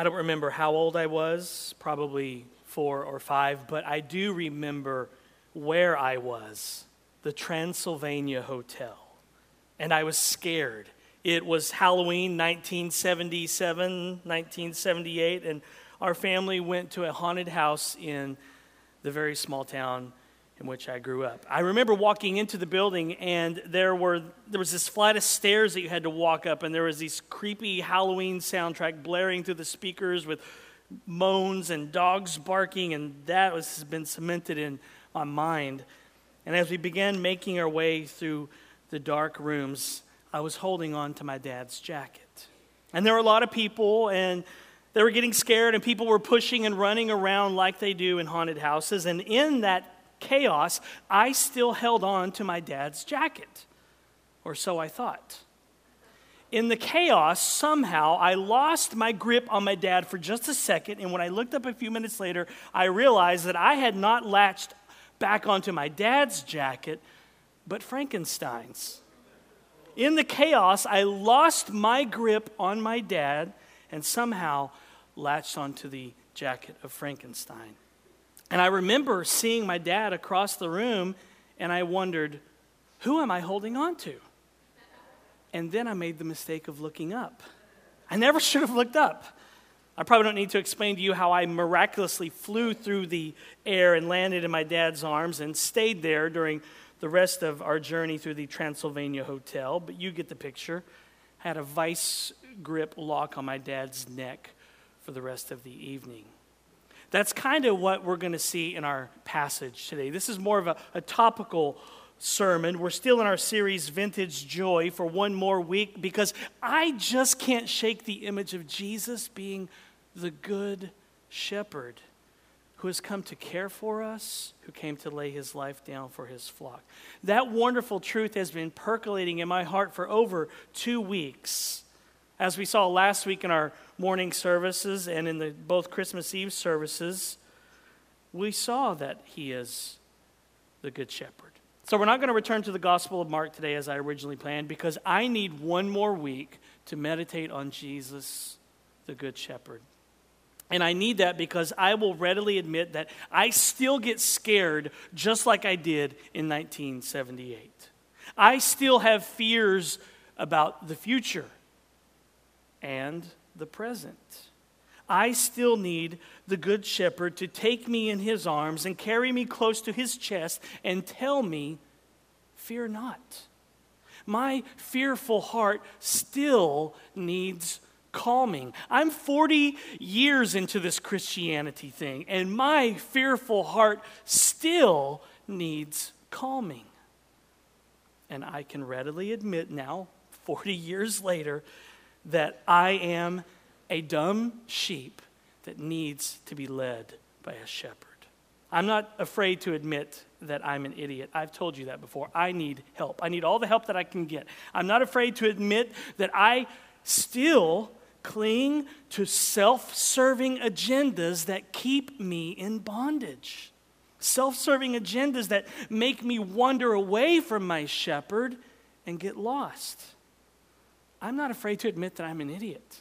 I don't remember how old I was, probably four or five, but I do remember where I was the Transylvania Hotel. And I was scared. It was Halloween 1977, 1978, and our family went to a haunted house in the very small town in which I grew up. I remember walking into the building and there were there was this flight of stairs that you had to walk up and there was this creepy Halloween soundtrack blaring through the speakers with moans and dogs barking and that was, has been cemented in my mind. And as we began making our way through the dark rooms, I was holding on to my dad's jacket. And there were a lot of people and they were getting scared and people were pushing and running around like they do in haunted houses and in that chaos, I still held on to my dad's jacket, or so I thought. In the chaos, somehow I lost my grip on my dad for just a second, and when I looked up a few minutes later, I realized that I had not latched back onto my dad's jacket, but Frankenstein's. In the chaos, I lost my grip on my dad and somehow latched onto the jacket of Frankenstein. And I remember seeing my dad across the room, and I wondered, who am I holding on to? And then I made the mistake of looking up. I never should have looked up. I probably don't need to explain to you how I miraculously flew through the air and landed in my dad's arms and stayed there during the rest of our journey through the Transylvania Hotel, but you get the picture. I had a vice grip lock on my dad's neck for the rest of the evening. That's kind of what we're going to see in our passage today. This is more of a, a topical sermon. We're still in our series, Vintage Joy, for one more week because I just can't shake the image of Jesus being the good shepherd who has come to care for us, who came to lay his life down for his flock. That wonderful truth has been percolating in my heart for over two weeks. As we saw last week in our morning services and in the, both Christmas Eve services, we saw that he is the Good Shepherd. So we're not going to return to the Gospel of Mark today as I originally planned because I need one more week to meditate on Jesus, the Good Shepherd. And I need that because I will readily admit that I still get scared just like I did in 1978. I still have fears about the future and the present. I still need the Good Shepherd to take me in his arms and carry me close to his chest and tell me, Fear not. My fearful heart still needs calming. I'm 40 years into this Christianity thing, and my fearful heart still needs calming. And I can readily admit now, 40 years later, that I am a dumb sheep that needs to be led by a shepherd. I'm not afraid to admit that I'm an idiot. I've told you that before. I need help. I need all the help that I can get. I'm not afraid to admit that I still cling to self serving agendas that keep me in bondage. Self serving agendas that make me wander away from my shepherd and get lost. I'm not afraid to admit that I'm an idiot.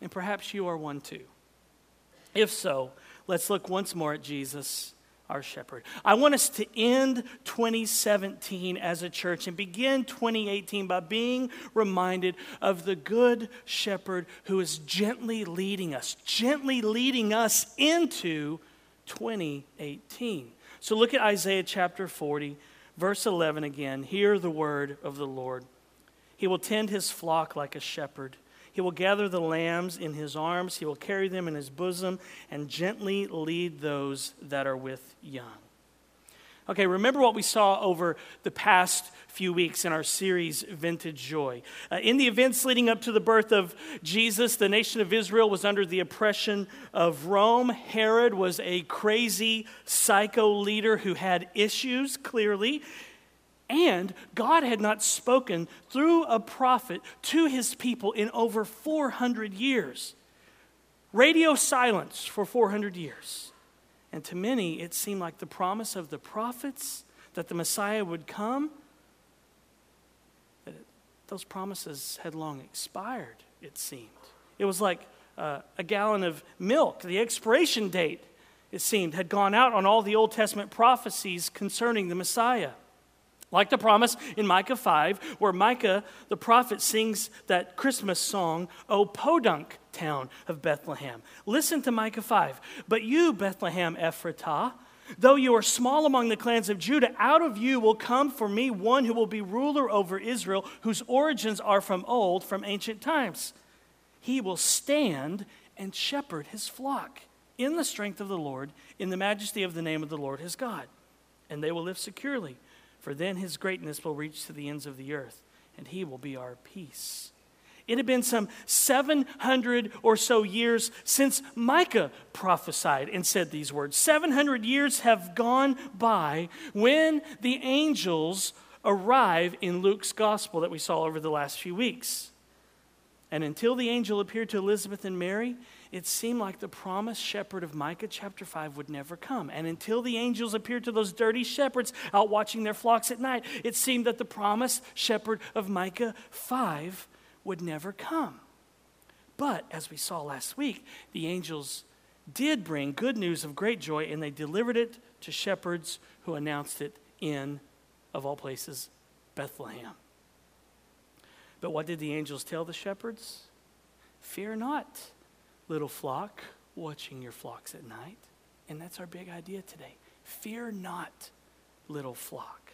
And perhaps you are one too. If so, let's look once more at Jesus, our shepherd. I want us to end 2017 as a church and begin 2018 by being reminded of the good shepherd who is gently leading us, gently leading us into 2018. So look at Isaiah chapter 40, verse 11 again. Hear the word of the Lord. He will tend his flock like a shepherd. He will gather the lambs in his arms, he will carry them in his bosom, and gently lead those that are with young. Okay, remember what we saw over the past few weeks in our series, Vintage Joy. Uh, in the events leading up to the birth of Jesus, the nation of Israel was under the oppression of Rome. Herod was a crazy psycho leader who had issues, clearly. And God had not spoken through a prophet to his people in over 400 years. Radio silence for 400 years. And to many, it seemed like the promise of the prophets that the Messiah would come, those promises had long expired, it seemed. It was like uh, a gallon of milk. The expiration date, it seemed, had gone out on all the Old Testament prophecies concerning the Messiah. Like the promise in Micah 5, where Micah the prophet sings that Christmas song, O Podunk town of Bethlehem. Listen to Micah 5. But you, Bethlehem Ephratah, though you are small among the clans of Judah, out of you will come for me one who will be ruler over Israel, whose origins are from old, from ancient times. He will stand and shepherd his flock in the strength of the Lord, in the majesty of the name of the Lord his God. And they will live securely for then his greatness will reach to the ends of the earth, and he will be our peace. It had been some 700 or so years since Micah prophesied and said these words. 700 years have gone by when the angels arrive in Luke's gospel that we saw over the last few weeks. And until the angel appeared to Elizabeth and Mary, it seemed like the promised shepherd of Micah chapter 5 would never come. And until the angels appeared to those dirty shepherds out watching their flocks at night, it seemed that the promised shepherd of Micah 5 would never come. But as we saw last week, the angels did bring good news of great joy, and they delivered it to shepherds who announced it in, of all places, Bethlehem. But what did the angels tell the shepherds? Fear not little flock, watching your flocks at night. And that's our big idea today. Fear not, little flock.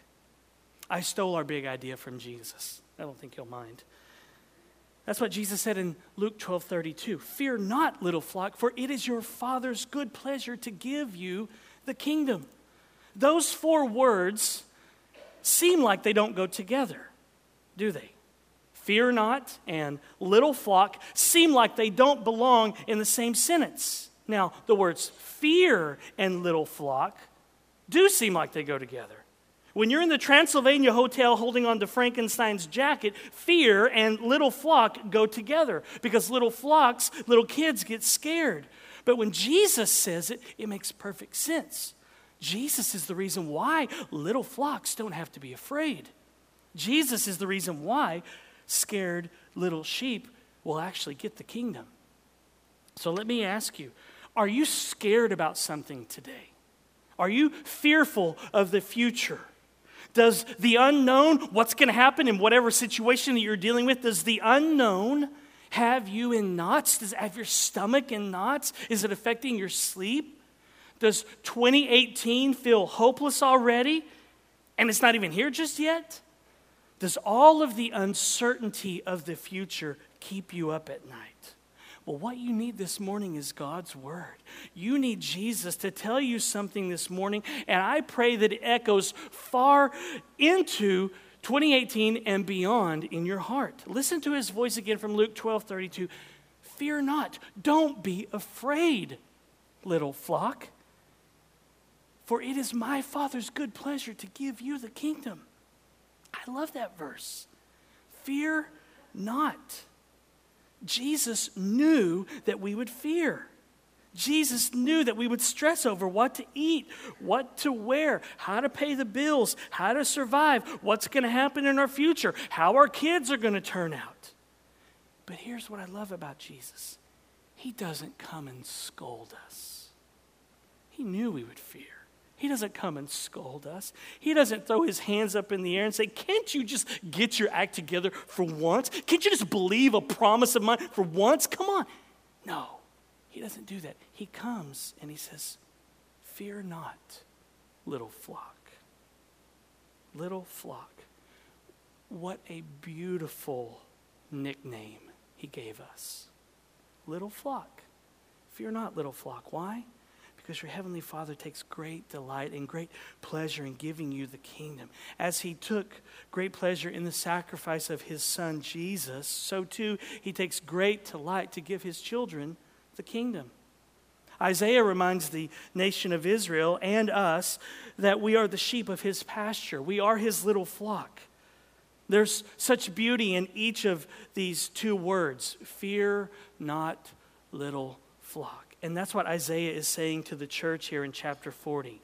I stole our big idea from Jesus. I don't think you'll mind. That's what Jesus said in Luke 12 32. Fear not, little flock, for it is your Father's good pleasure to give you the kingdom. Those four words seem like they don't go together, do they? Fear not, and little flock seem like they don't belong in the same sentence. Now, the words fear and little flock do seem like they go together. When you're in the Transylvania Hotel holding on to Frankenstein's jacket, fear and little flock go together because little flocks, little kids get scared. But when Jesus says it, it makes perfect sense. Jesus is the reason why little flocks don't have to be afraid. Jesus is the reason why scared little sheep will actually get the kingdom. So let me ask you are you scared about something today? Are you fearful of the future? Does the unknown, what's going to happen in whatever situation that you're dealing with, does the unknown have you in knots? Does have your stomach in knots? Is it affecting your sleep? Does 2018 feel hopeless already and it's not even here just yet? Does all of the uncertainty of the future keep you up at night? Well, what you need this morning is God's word. You need Jesus to tell you something this morning, and I pray that it echoes far into 2018 and beyond in your heart. Listen to his voice again from Luke 12 32. Fear not, don't be afraid, little flock, for it is my Father's good pleasure to give you the kingdom. I love that verse. Fear not. Jesus knew that we would fear. Jesus knew that we would stress over what to eat, what to wear, how to pay the bills, how to survive, what's going to happen in our future, how our kids are going to turn out. But here's what I love about Jesus He doesn't come and scold us, He knew we would fear. He doesn't come and scold us. He doesn't throw his hands up in the air and say, Can't you just get your act together for once? Can't you just believe a promise of mine for once? Come on. No, he doesn't do that. He comes and he says, Fear not, little flock. Little flock. What a beautiful nickname he gave us. Little flock. Fear not, little flock. Why? Because your Heavenly Father takes great delight and great pleasure in giving you the kingdom. As He took great pleasure in the sacrifice of His Son Jesus, so too He takes great delight to give His children the kingdom. Isaiah reminds the nation of Israel and us that we are the sheep of His pasture, we are His little flock. There's such beauty in each of these two words fear not, little flock. And that's what Isaiah is saying to the church here in chapter 40.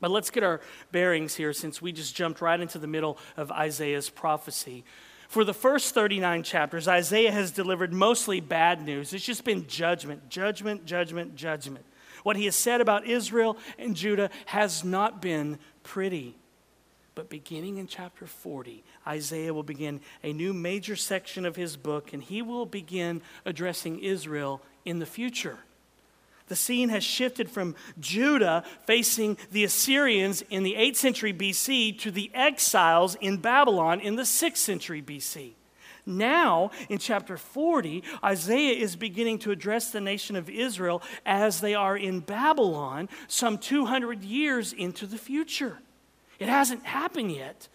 But let's get our bearings here since we just jumped right into the middle of Isaiah's prophecy. For the first 39 chapters, Isaiah has delivered mostly bad news. It's just been judgment, judgment, judgment, judgment. What he has said about Israel and Judah has not been pretty. But beginning in chapter 40, Isaiah will begin a new major section of his book, and he will begin addressing Israel in the future. The scene has shifted from Judah facing the Assyrians in the 8th century BC to the exiles in Babylon in the 6th century BC. Now, in chapter 40, Isaiah is beginning to address the nation of Israel as they are in Babylon some 200 years into the future. It hasn't happened yet,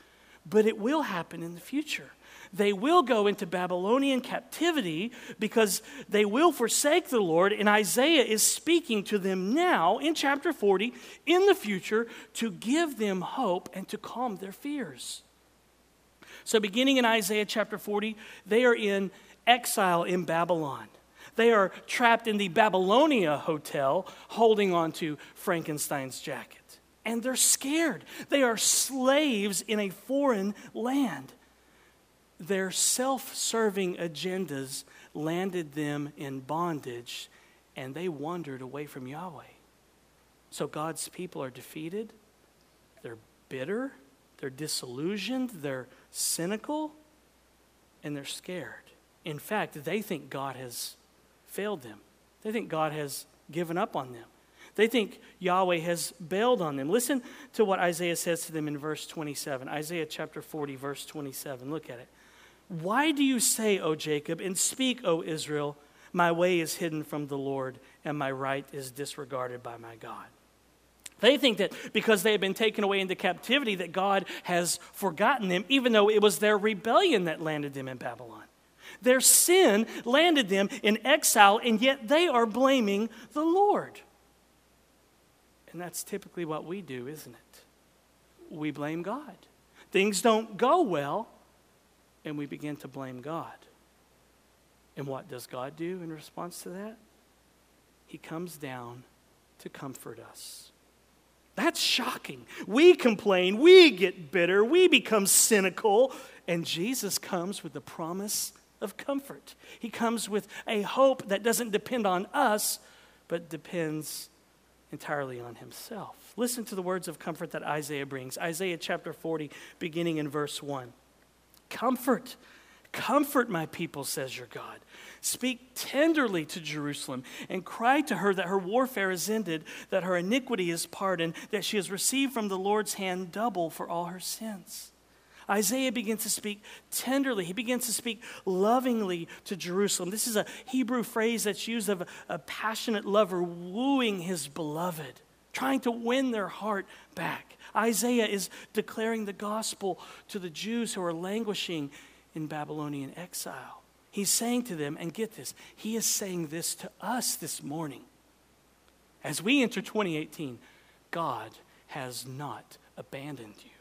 but it will happen in the future. They will go into Babylonian captivity because they will forsake the Lord. And Isaiah is speaking to them now in chapter 40 in the future to give them hope and to calm their fears. So, beginning in Isaiah chapter 40, they are in exile in Babylon. They are trapped in the Babylonia hotel holding on to Frankenstein's jacket. And they're scared. They are slaves in a foreign land their self serving agendas landed them in bondage and they wandered away from Yahweh. So God's people are defeated, they're bitter, they're disillusioned, they're cynical, and they're scared. In fact, they think God has failed them, they think God has given up on them. They think Yahweh has bailed on them. Listen to what Isaiah says to them in verse 27. Isaiah chapter 40, verse 27. Look at it. Why do you say, O Jacob, and speak, O Israel, my way is hidden from the Lord, and my right is disregarded by my God? They think that because they have been taken away into captivity, that God has forgotten them, even though it was their rebellion that landed them in Babylon. Their sin landed them in exile, and yet they are blaming the Lord. And that's typically what we do, isn't it? We blame God. Things don't go well, and we begin to blame God. And what does God do in response to that? He comes down to comfort us. That's shocking. We complain, we get bitter, we become cynical, and Jesus comes with the promise of comfort. He comes with a hope that doesn't depend on us, but depends entirely on himself. Listen to the words of comfort that Isaiah brings. Isaiah chapter 40, beginning in verse 1. Comfort, comfort my people, says your God. Speak tenderly to Jerusalem and cry to her that her warfare is ended, that her iniquity is pardoned, that she has received from the Lord's hand double for all her sins. Isaiah begins to speak tenderly. He begins to speak lovingly to Jerusalem. This is a Hebrew phrase that's used of a, passionate lover wooing his beloved, trying to win their heart back. Isaiah is declaring the gospel to the Jews who are languishing in Babylonian exile. He's saying to them, and get this, he is saying this to us this morning. As we enter 2018, God has not abandoned you.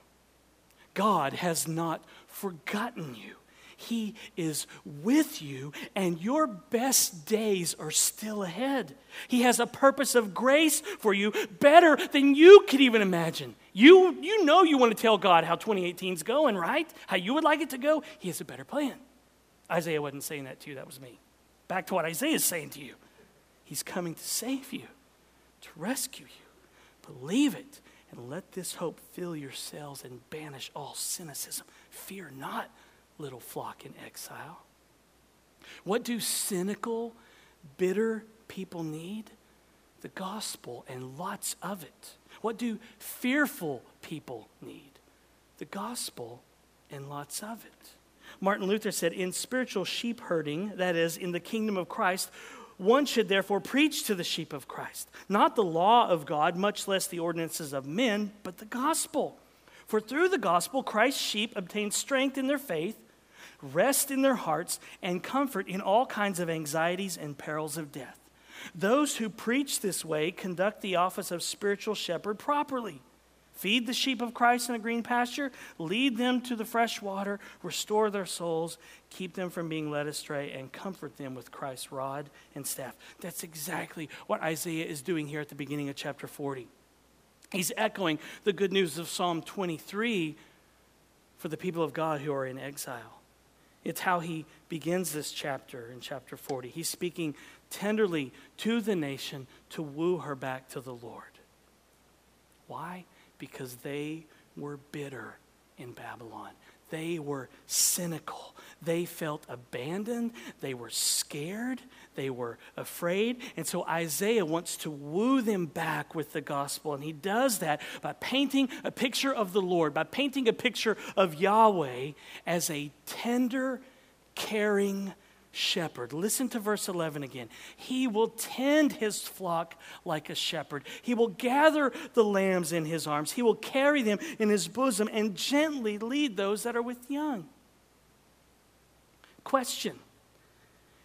God has not forgotten you. He is with you, and your best days are still ahead. He has a purpose of grace for you better than you could even imagine. You, you know you want to tell God how 2018 is going, right? How you would like it to go. He has a better plan. Isaiah wasn't saying that to you, that was me. Back to what Isaiah is saying to you. He's coming to save you, to rescue you. Believe it, and let this hope fill your cells and banish all cynicism. Fear not little flock in exile? What do cynical, bitter people need? The gospel and lots of it. What do fearful people need? The gospel and lots of it. Martin Luther said, In spiritual sheep herding, that is, in the kingdom of Christ, one should therefore preach to the sheep of Christ, not the law of God, much less the ordinances of men, but the gospel. For through the gospel, Christ's sheep obtain strength in their faith rest in their hearts, and comfort in all kinds of anxieties and perils of death. Those who preach this way conduct the office of spiritual shepherd properly. Feed the sheep of Christ in a green pasture, lead them to the fresh water, restore their souls, keep them from being led astray, and comfort them with Christ's rod and staff. That's exactly what Isaiah is doing here at the beginning of chapter 40. He's echoing the good news of Psalm 23 for the people of God who are in exile. It's how he begins this chapter in chapter 40. He's speaking tenderly to the nation to woo her back to the Lord. Why? Because they were bitter in Babylon. They were cynical. They felt abandoned. They were scared. They were afraid. And so Isaiah wants to woo them back with the gospel. And he does that by painting a picture of the Lord, by painting a picture of Yahweh as a tender, caring, shepherd. Listen to verse 11 again. He will tend his flock like a shepherd. He will gather the lambs in his arms. He will carry them in his bosom and gently lead those that are with young. Question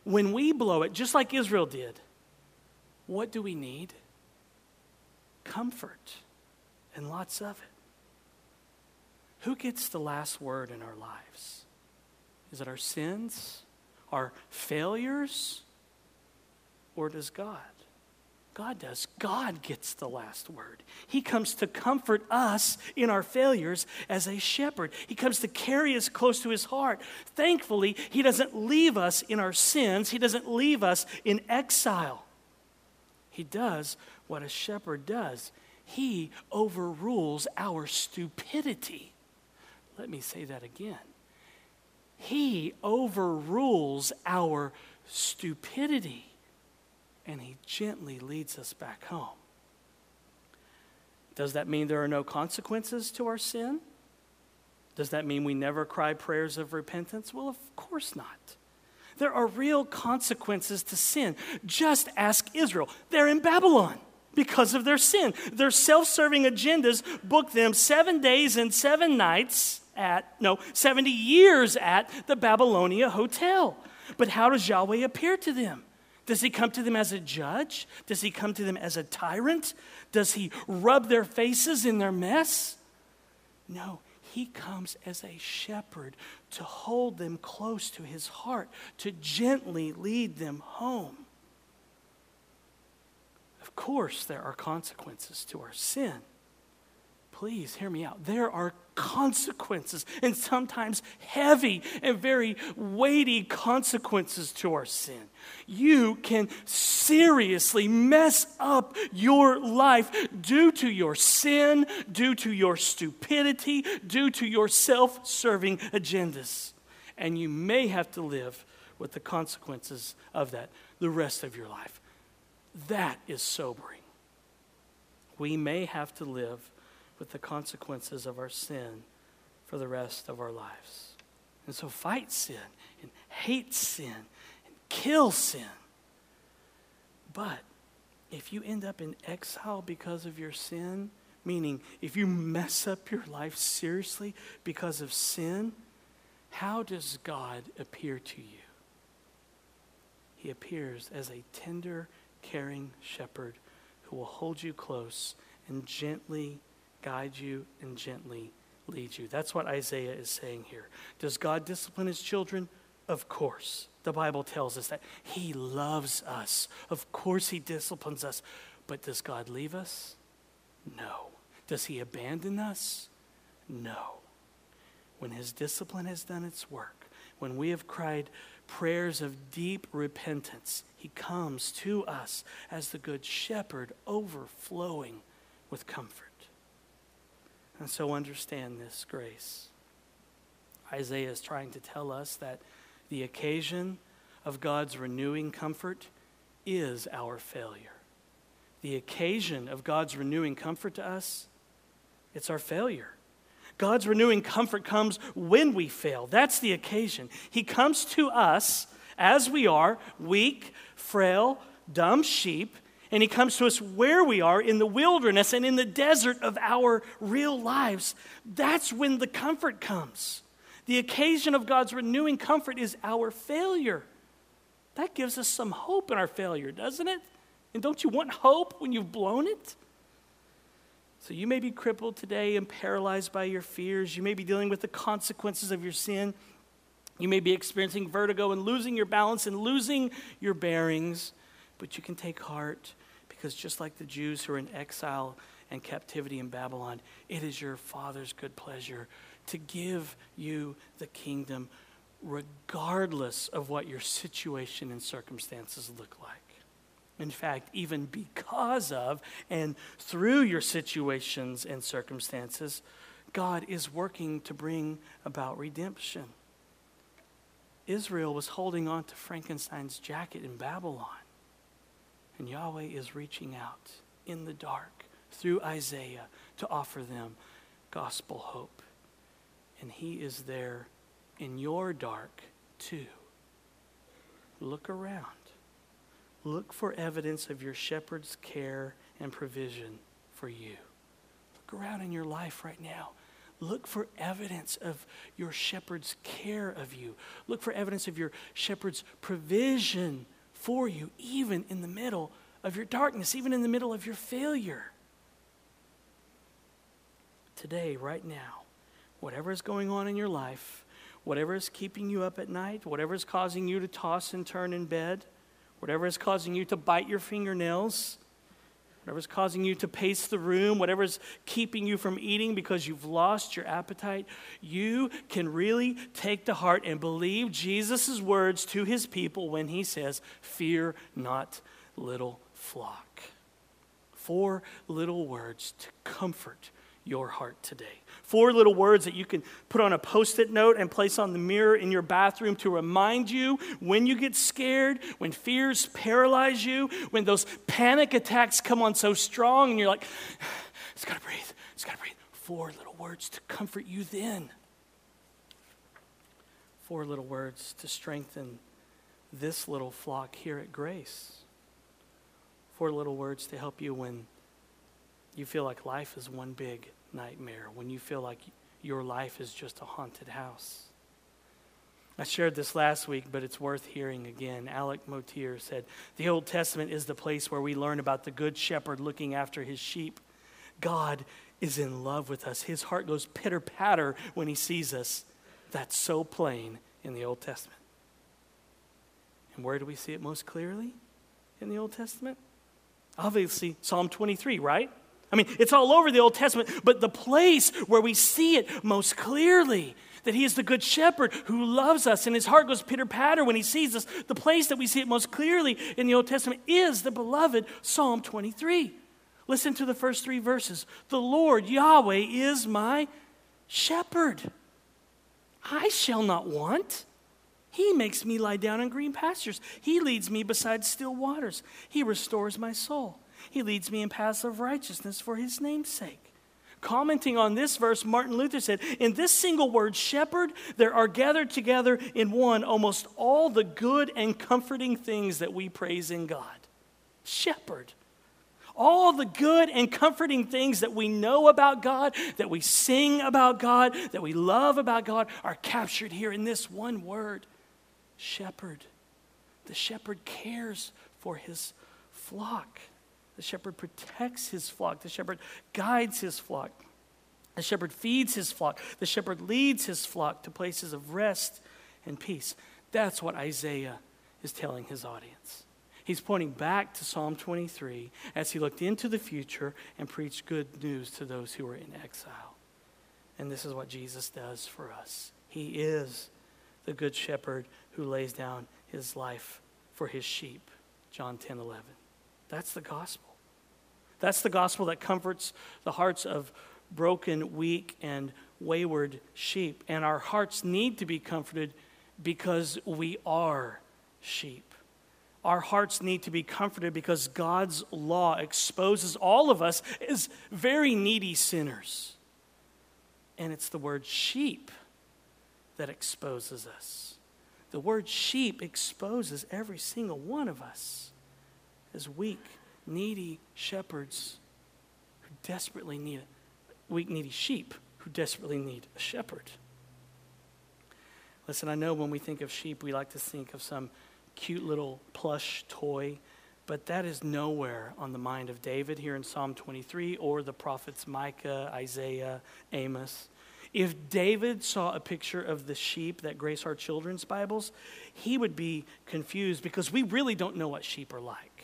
When we blow it, just like Israel did, what do we need? Comfort and lots of it. Who gets the last word in our lives? Is it our sins? Our failures? Or does God? God does. God gets the last word. He comes to comfort us in our failures as a shepherd. He comes to carry us close to his heart. Thankfully, he doesn't leave us in our sins, he doesn't leave us in exile. He does what a shepherd does he overrules our stupidity. Let me say that again. He overrules our stupidity and He gently leads us back home. Does that mean there are no consequences to our sin? Does that mean we never cry prayers of repentance? Well, of course not. There are real consequences to sin. Just ask Israel. They're in Babylon because of their sin. Their self serving agendas book them seven days and seven nights at, no, 70 years at the Babylonia Hotel. But how does Yahweh appear to them? Does he come to them as a judge? Does he come to them as a tyrant? Does he rub their faces in their mess? No, he comes as a shepherd to hold them close to his heart, to gently lead them home. Of course, there are consequences to our sin please hear me out. There are consequences, and sometimes heavy and very weighty consequences to our sin. You can seriously mess up your life due to your sin, due to your stupidity, due to your self serving agendas. And you may have to live with the consequences of that the rest of your life. That is sobering. We may have to live with the consequences of our sin for the rest of our lives. And so fight sin and hate sin and kill sin. But if you end up in exile because of your sin, meaning if you mess up your life seriously because of sin, how does God appear to you? He appears as a tender, caring shepherd who will hold you close and gently guide you and gently lead you. That's what Isaiah is saying here. Does God discipline his children? Of course. The Bible tells us that he loves us. Of course, he disciplines us. But does God leave us? No. Does he abandon us? No. When his discipline has done its work, when we have cried prayers of deep repentance, he comes to us as the good shepherd, overflowing with comfort. And so understand this grace. Isaiah is trying to tell us that the occasion of God's renewing comfort is our failure. The occasion of God's renewing comfort to us, it's our failure. God's renewing comfort comes when we fail. That's the occasion. He comes to us as we are, weak, frail, dumb sheep, and He comes to us where we are in the wilderness and in the desert of our real lives. That's when the comfort comes. The occasion of God's renewing comfort is our failure. That gives us some hope in our failure, doesn't it? And don't you want hope when you've blown it? So you may be crippled today and paralyzed by your fears. You may be dealing with the consequences of your sin. You may be experiencing vertigo and losing your balance and losing your bearings. But you can take heart because just like the Jews who are in exile and captivity in Babylon, it is your Father's good pleasure to give you the kingdom regardless of what your situation and circumstances look like. In fact, even because of and through your situations and circumstances, God is working to bring about redemption. Israel was holding on to Frankenstein's jacket in Babylon, and Yahweh is reaching out in the dark through Isaiah to offer them gospel hope. And He is there in your dark too. Look around. Look for evidence of your shepherd's care and provision for you. Look around in your life right now. Look for evidence of your shepherd's care of you. Look for evidence of your shepherd's provision for you, even in the middle of your darkness, even in the middle of your failure. Today, right now, whatever is going on in your life, whatever is keeping you up at night, whatever is causing you to toss and turn in bed, whatever is causing you to bite your fingernails, whatever's causing you to pace the room, whatever's keeping you from eating because you've lost your appetite, you can really take to heart and believe Jesus' words to his people when he says, Fear not, little flock. Four little words to comfort your heart today. Four little words that you can put on a post it note and place on the mirror in your bathroom to remind you when you get scared, when fears paralyze you, when those panic attacks come on so strong and you're like, it's gotta breathe, it's gotta breathe. Four little words to comfort you then. Four little words to strengthen this little flock here at Grace. Four little words to help you when you feel like life is one big nightmare, when you feel like your life is just a haunted house. I shared this last week, but it's worth hearing again. Alec Motyer said The Old Testament is the place where we learn about the good shepherd looking after his sheep. God is in love with us. His heart goes pitter patter when he sees us. That's so plain in the Old Testament. And where do we see it most clearly in the Old Testament? Obviously, Psalm 23, right? I mean, it's all over the Old Testament, but the place where we see it most clearly that he is the good shepherd who loves us and his heart goes pitter patter when he sees us, the place that we see it most clearly in the Old Testament is the beloved Psalm 23. Listen to the first three verses The Lord Yahweh is my shepherd. I shall not want. He makes me lie down in green pastures. He leads me beside still waters. He restores my soul. He leads me in paths of righteousness for his name's sake. Commenting on this verse, Martin Luther said, In this single word, shepherd, there are gathered together in one almost all the good and comforting things that we praise in God. Shepherd. All the good and comforting things that we know about God, that we sing about God, that we love about God, are captured here in this one word shepherd. The shepherd cares for his flock. The shepherd protects his flock. The shepherd guides his flock. The shepherd feeds his flock. The shepherd leads his flock to places of rest and peace. That's what Isaiah is telling his audience. He's pointing back to Psalm 23 as he looked into the future and preached good news to those who were in exile. And this is what Jesus does for us. He is the good shepherd who lays down his life for his sheep. John 10 11. That's the gospel. That's the gospel that comforts the hearts of broken, weak, and wayward sheep. And our hearts need to be comforted because we are sheep. Our hearts need to be comforted because God's law exposes all of us as very needy sinners. And it's the word sheep that exposes us. The word sheep exposes every single one of us as weak, needy shepherds who desperately need weak, needy sheep who desperately need a shepherd. Listen, I know when we think of sheep, we like to think of some cute little plush toy, but that is nowhere on the mind of David here in Psalm 23 or the prophets Micah, Isaiah, Amos. If David saw a picture of the sheep that grace our children's Bibles, he would be confused because we really don't know what sheep are like.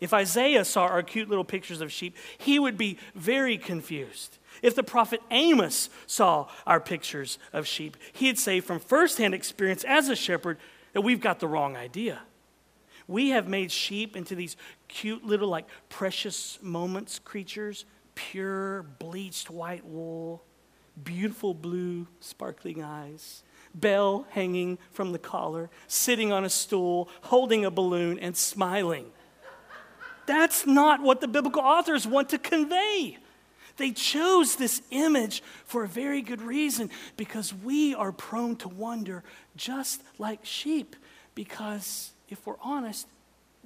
If Isaiah saw our cute little pictures of sheep, he would be very confused. If the prophet Amos saw our pictures of sheep, he'd say from firsthand experience as a shepherd that we've got the wrong idea. We have made sheep into these cute little, like precious moments creatures, pure, bleached white wool, beautiful blue, sparkling eyes, bell hanging from the collar, sitting on a stool, holding a balloon, and smiling. That's not what the biblical authors want to convey. They chose this image for a very good reason because we are prone to wonder just like sheep. Because if we're honest,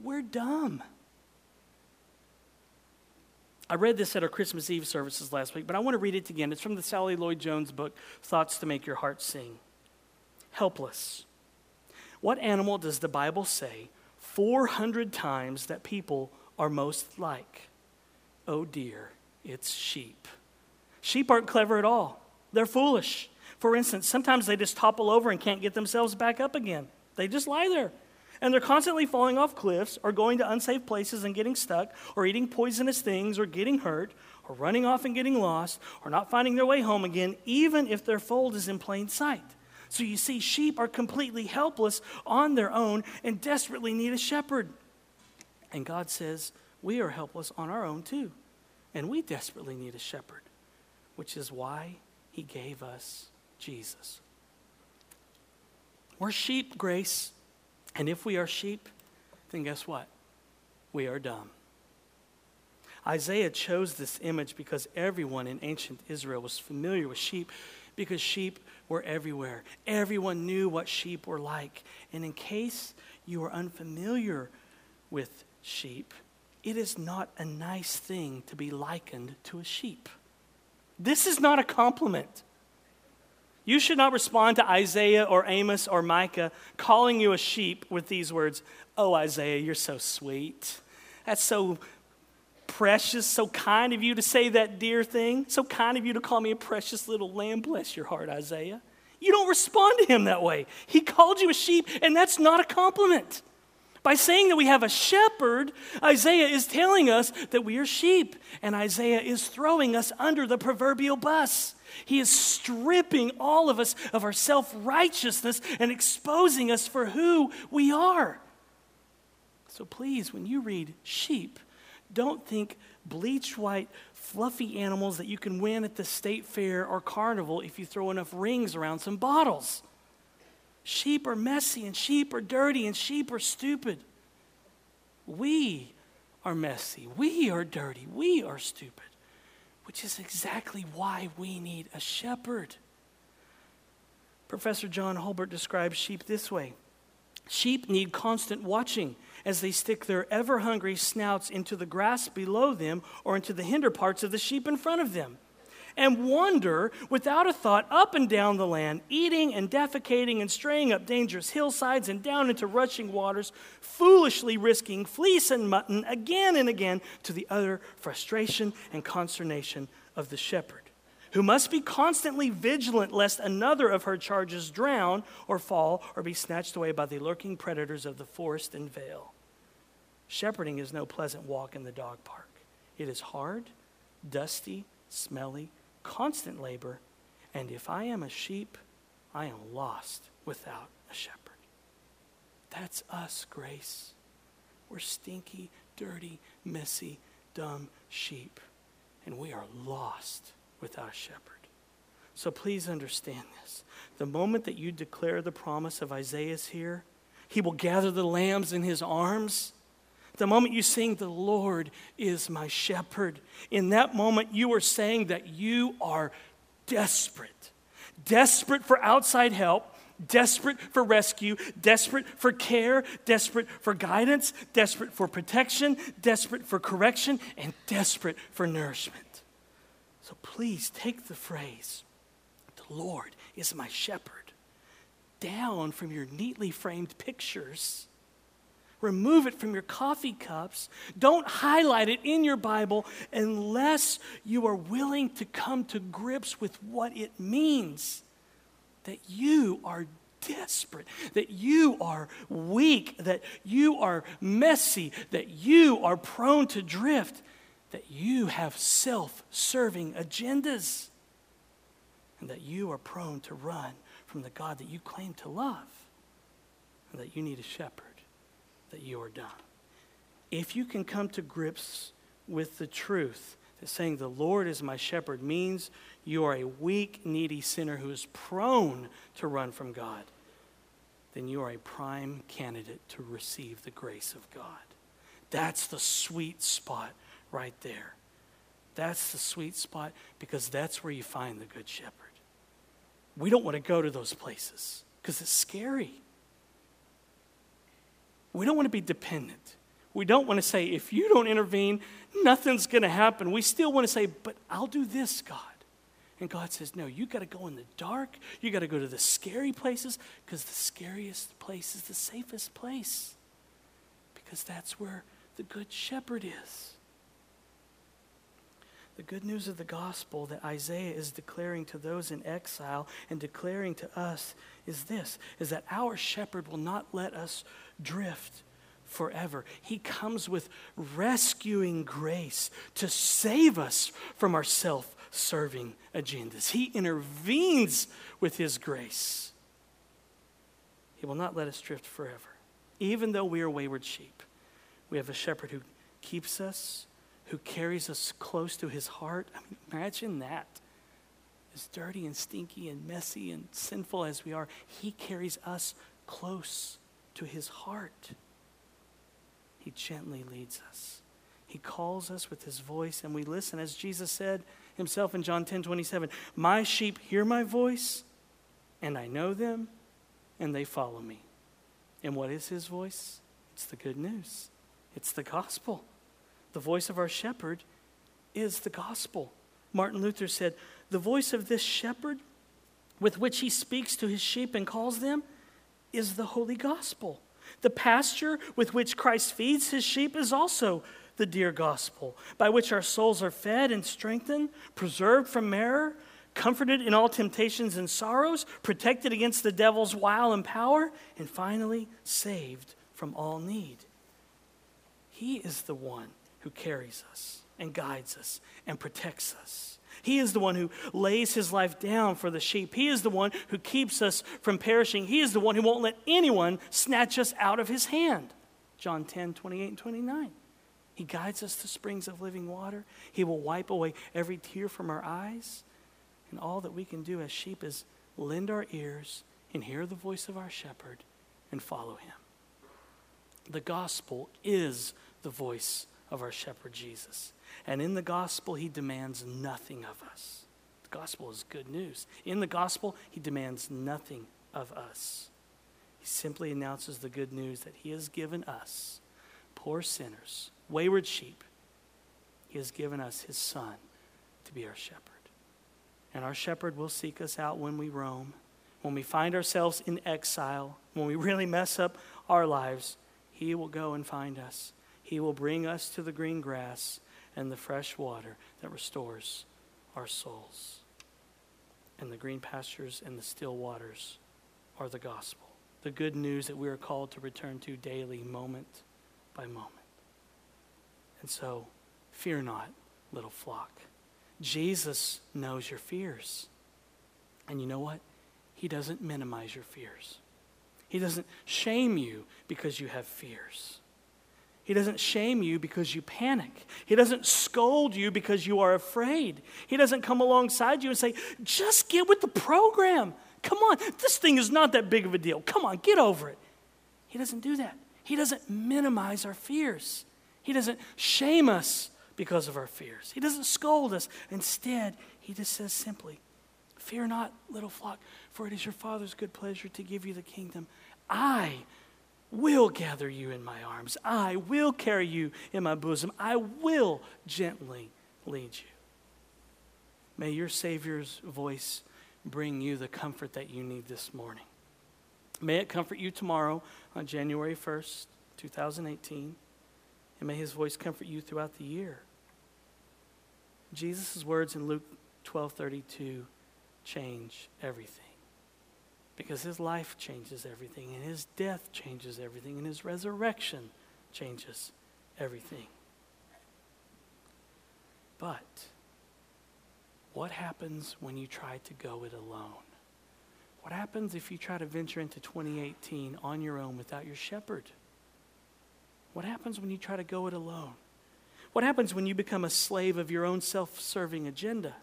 we're dumb. I read this at our Christmas Eve services last week, but I want to read it again. It's from the Sally Lloyd Jones book, Thoughts to Make Your Heart Sing. Helpless. What animal does the Bible say 400 times that people are most like? Oh dear, it's sheep. Sheep aren't clever at all, they're foolish. For instance, sometimes they just topple over and can't get themselves back up again. They just lie there. And they're constantly falling off cliffs or going to unsafe places and getting stuck or eating poisonous things or getting hurt or running off and getting lost or not finding their way home again, even if their fold is in plain sight. So you see, sheep are completely helpless on their own and desperately need a shepherd. And God says, we are helpless on our own too. And we desperately need a shepherd, which is why he gave us Jesus. We're sheep, Grace. And if we are sheep, then guess what? We are dumb. Isaiah chose this image because everyone in ancient Israel was familiar with sheep because sheep were everywhere. Everyone knew what sheep were like. And in case you are unfamiliar with sheep, it is not a nice thing to be likened to a sheep. This is not a compliment. You should not respond to Isaiah or Amos or Micah calling you a sheep with these words Oh, Isaiah, you're so sweet. That's so precious, so kind of you to say that dear thing. So kind of you to call me a precious little lamb. Bless your heart, Isaiah. You don't respond to him that way. He called you a sheep, and that's not a compliment. By saying that we have a shepherd, Isaiah is telling us that we are sheep, and Isaiah is throwing us under the proverbial bus. He is stripping all of us of our self righteousness and exposing us for who we are. So please, when you read sheep, don't think bleach white, fluffy animals that you can win at the state fair or carnival if you throw enough rings around some bottles. Sheep are messy, and sheep are dirty, and sheep are stupid. We are messy, we are dirty, we are stupid which is exactly why we need a shepherd. Professor John Holbert describes sheep this way Sheep need constant watching as they stick their ever hungry snouts into the grass below them or into the hinder parts of the sheep in front of them and wander without a thought up and down the land, eating and defecating and straying up dangerous hillsides and down into rushing waters, foolishly risking fleece and mutton again and again to the utter frustration and consternation of the shepherd. Who must be constantly vigilant lest another of her charges drown or fall or be snatched away by the lurking predators of the forest and vale. Shepherding is no pleasant walk in the dog park. It is hard, dusty, smelly, constant labor, and if I am a sheep, I am lost without a shepherd. That's us, Grace. We're stinky, dirty, messy, dumb sheep, and we are lost without a shepherd. So please understand this. The moment that you declare the promise of Isaiah's here, he will gather the lambs in his arms the moment you sing, The Lord is my shepherd, in that moment you are saying that you are desperate. Desperate for outside help, desperate for rescue, desperate for care, desperate for guidance, desperate for protection, desperate for correction, and desperate for nourishment. So please take the phrase, The Lord is my shepherd, down from your neatly framed pictures remove it from your coffee cups. Don't highlight it in your Bible unless you are willing to come to grips with what it means that you are desperate, that you are weak, that you are messy, that you are prone to drift, that you have self serving agendas, and that you are prone to run from the God that you claim to love, and that you need a shepherd, that you are done. If you can come to grips with the truth that saying, The Lord is my shepherd, means you are a weak, needy sinner who is prone to run from God, then you are a prime candidate to receive the grace of God. That's the sweet spot right there. That's the sweet spot because that's where you find the Good Shepherd. We don't want to go to those places because it's scary. We don't want to be dependent. We don't want to say, if you don't intervene, nothing's going to happen. We still want to say, but I'll do this, God. And God says, no, you got to go in the dark. You got to go to the scary places because the scariest place is the safest place because that's where the good shepherd is. The good news of the gospel that Isaiah is declaring to those in exile and declaring to us is this is that our shepherd will not let us drift forever. He comes with rescuing grace to save us from our self serving agendas. He intervenes with His grace. He will not let us drift forever. Even though we are wayward sheep, we have a shepherd who keeps us, who carries us close to His heart. I mean, imagine that. As dirty and stinky and messy and sinful as we are, He carries us close to His heart. He gently leads us. He calls us with his voice, and we listen. As Jesus said himself in John 10 27, My sheep hear my voice, and I know them, and they follow me. And what is his voice? It's the good news, it's the gospel. The voice of our shepherd is the gospel. Martin Luther said, The voice of this shepherd with which he speaks to his sheep and calls them is the holy gospel. The pasture with which Christ feeds his sheep is also the dear gospel, by which our souls are fed and strengthened, preserved from error, comforted in all temptations and sorrows, protected against the devil's wile and power, and finally saved from all need. He is the one who carries us and guides us and protects us. He is the one who lays his life down for the sheep. He is the one who keeps us from perishing. He is the one who won't let anyone snatch us out of his hand. John 10, 28 and 29. He guides us to springs of living water. He will wipe away every tear from our eyes. And all that we can do as sheep is lend our ears and hear the voice of our shepherd and follow him. The gospel is the voice of our shepherd Jesus. And in the gospel, he demands nothing of us. The gospel is good news. In the gospel, he demands nothing of us. He simply announces the good news that he has given us, poor sinners, wayward sheep, he has given us his son to be our shepherd. And our shepherd will seek us out when we roam, when we find ourselves in exile, when we really mess up our lives. He will go and find us. He will bring us to the green grass and the fresh water that restores our souls. And the green pastures and the still waters are the gospel, the good news that we are called to return to daily, moment by moment. And so, fear not, little flock. Jesus knows your fears. And you know what? He doesn't minimize your fears. He doesn't shame you because you have fears. He doesn't shame you because you panic. He doesn't scold you because you are afraid. He doesn't come alongside you and say, just get with the program. Come on, this thing is not that big of a deal. Come on, get over it. He doesn't do that. He doesn't minimize our fears. He doesn't shame us because of our fears. He doesn't scold us. Instead, he just says simply, Fear not, little flock, for it is your Father's good pleasure to give you the kingdom. I will gather you in my arms. I will carry you in my bosom. I will gently lead you. May your Savior's voice bring you the comfort that you need this morning. May it comfort you tomorrow on January 1st, 2018. And may his voice comfort you throughout the year. Jesus' words in Luke 12 32 change everything Because his life changes everything, and his death changes everything, and his resurrection changes everything. But what happens when you try to go it alone? What happens if you try to venture into 2018 on your own without your shepherd? What happens when you try to go it alone? What happens when you become a slave of your own self serving agenda?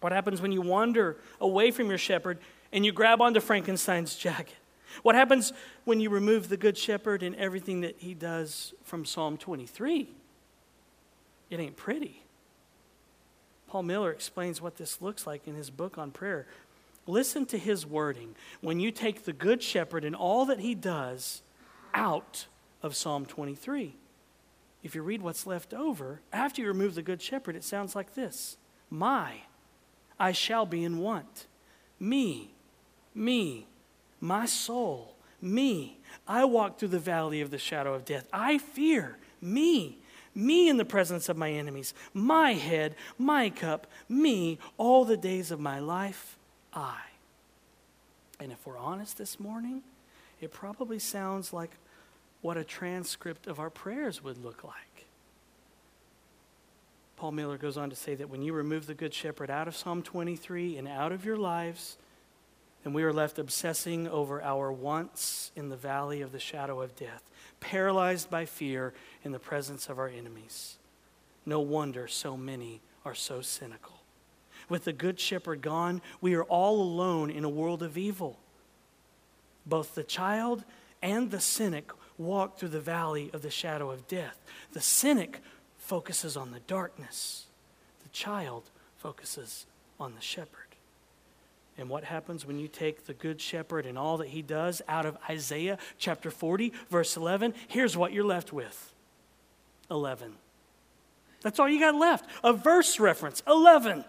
What happens when you wander away from your shepherd and you grab onto Frankenstein's jacket? What happens when you remove the good shepherd and everything that he does from Psalm 23? It ain't pretty. Paul Miller explains what this looks like in his book on prayer. Listen to his wording. When you take the Good Shepherd and all that he does out of Psalm 23, if you read what's left over, after you remove the Good Shepherd, it sounds like this My, I shall be in want. Me, me, my soul, me. I walk through the valley of the shadow of death. I fear me me in the presence of my enemies, my head, my cup, me, all the days of my life, I. And if we're honest this morning, it probably sounds like what a transcript of our prayers would look like. Paul Miller goes on to say that when you remove the Good Shepherd out of Psalm 23 and out of your lives, then we are left obsessing over our wants in the valley of the shadow of death paralyzed by fear in the presence of our enemies. No wonder so many are so cynical. With the Good Shepherd gone, we are all alone in a world of evil. Both the child and the cynic walk through the valley of the shadow of death. The cynic focuses on the darkness, the child focuses on the shepherd. And what happens when you take the Good Shepherd and all that he does out of Isaiah chapter 40, verse 11? Here's what you're left with 11. That's all you got left. A verse reference 11.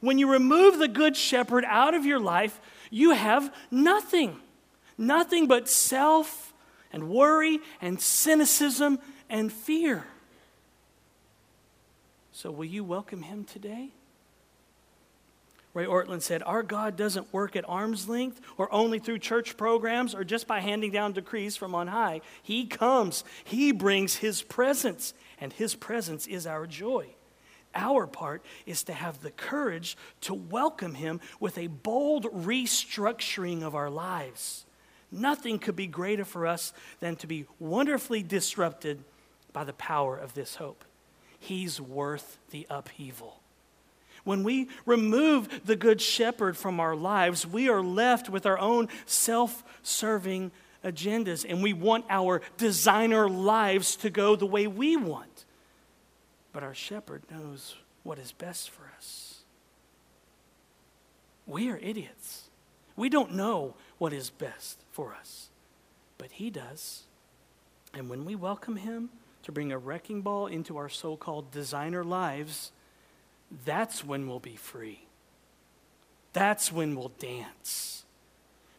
When you remove the Good Shepherd out of your life, you have nothing. Nothing but self and worry and cynicism and fear. So, will you welcome him today? Ray Ortlund said, Our God doesn't work at arm's length or only through church programs or just by handing down decrees from on high. He comes, He brings His presence, and His presence is our joy. Our part is to have the courage to welcome Him with a bold restructuring of our lives. Nothing could be greater for us than to be wonderfully disrupted by the power of this hope. He's worth the upheaval. When we remove the Good Shepherd from our lives, we are left with our own self serving agendas, and we want our designer lives to go the way we want. But our shepherd knows what is best for us. We are idiots. We don't know what is best for us, but he does. And when we welcome him to bring a wrecking ball into our so called designer lives, that's when we'll be free. That's when we'll dance.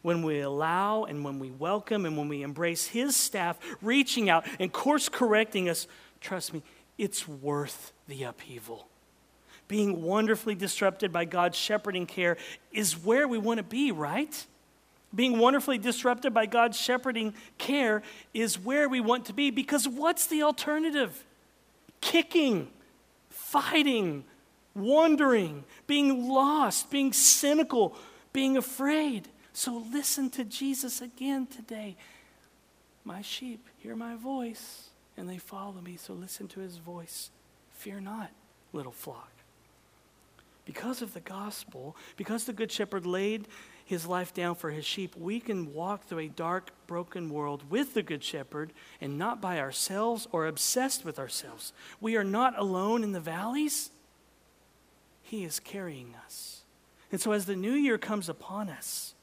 When we allow and when we welcome and when we embrace His staff reaching out and course correcting us, trust me, it's worth the upheaval. Being wonderfully disrupted by God's shepherding care is where we want to be, right? Being wonderfully disrupted by God's shepherding care is where we want to be because what's the alternative? Kicking, fighting, wandering, being lost, being cynical, being afraid. So listen to Jesus again today. My sheep hear my voice and they follow me, so listen to his voice. Fear not, little flock. Because of the gospel, because the Good Shepherd laid his life down for his sheep, we can walk through a dark, broken world with the Good Shepherd and not by ourselves or obsessed with ourselves. We are not alone in the valleys. He is carrying us. And so, as the new year comes upon us,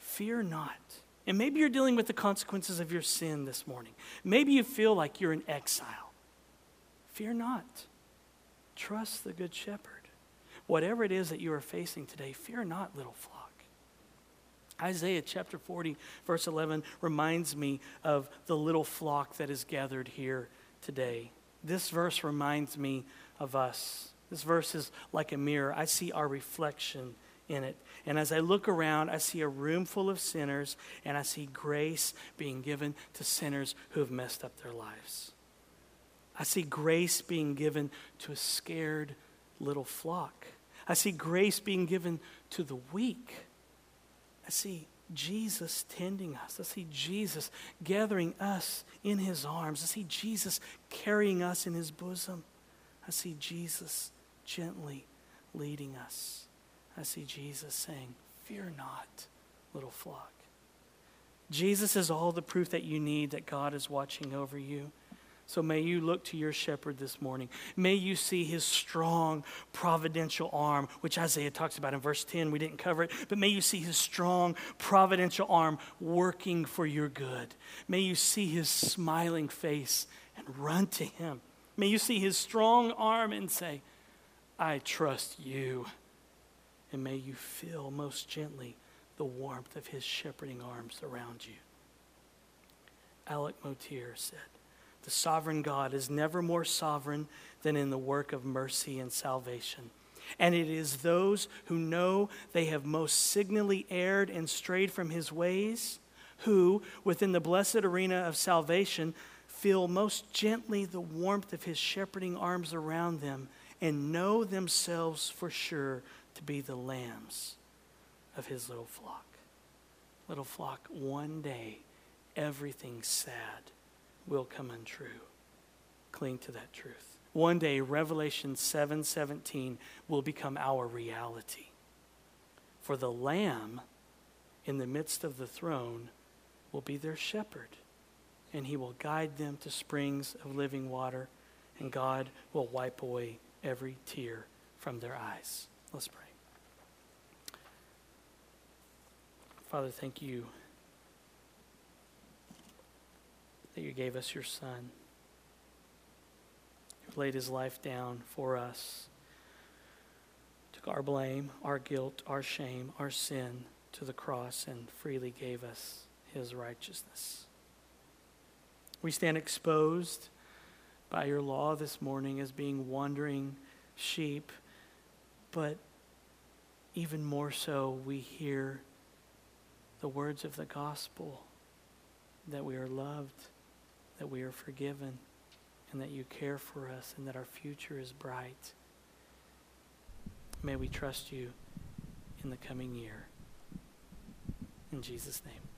fear not. And maybe you're dealing with the consequences of your sin this morning. Maybe you feel like you're in exile. Fear not. Trust the Good Shepherd. Whatever it is that you are facing today, fear not, little flock. Isaiah chapter 40, verse 11, reminds me of the little flock that is gathered here today. This verse reminds me of us. This verse is like a mirror. I see our reflection in it. And as I look around, I see a room full of sinners, and I see grace being given to sinners who have messed up their lives. I see grace being given to a scared little flock. I see grace being given to the weak. I see Jesus tending us. I see Jesus gathering us in his arms. I see Jesus carrying us in his bosom. I see Jesus gently leading us. I see Jesus saying, Fear not, little flock. Jesus is all the proof that you need that God is watching over you. So may you look to your shepherd this morning. May you see his strong providential arm, which Isaiah talks about in verse 10. We didn't cover it, but may you see his strong providential arm working for your good. May you see his smiling face and run to him. May you see his strong arm and say, I trust you. And may you feel most gently the warmth of his shepherding arms around you. Alec Motyer said, The sovereign God is never more sovereign than in the work of mercy and salvation. And it is those who know they have most signally erred and strayed from his ways who, within the blessed arena of salvation, feel most gently the warmth of his shepherding arms around them and know themselves for sure to be the lambs of his little flock. Little flock, one day everything sad will come untrue. Cling to that truth. One day Revelation 7:17 7, will become our reality. For the lamb in the midst of the throne will be their shepherd, and he will guide them to springs of living water, and God will wipe away every tear from their eyes. Let's pray. Father, thank you that you gave us your Son, who laid his life down for us, took our blame, our guilt, our shame, our sin to the cross, and freely gave us his righteousness. We stand exposed by your law this morning as being wandering sheep, but even more so, we hear the words of the gospel that we are loved, that we are forgiven, and that you care for us, and that our future is bright. May we trust you in the coming year. In Jesus' name.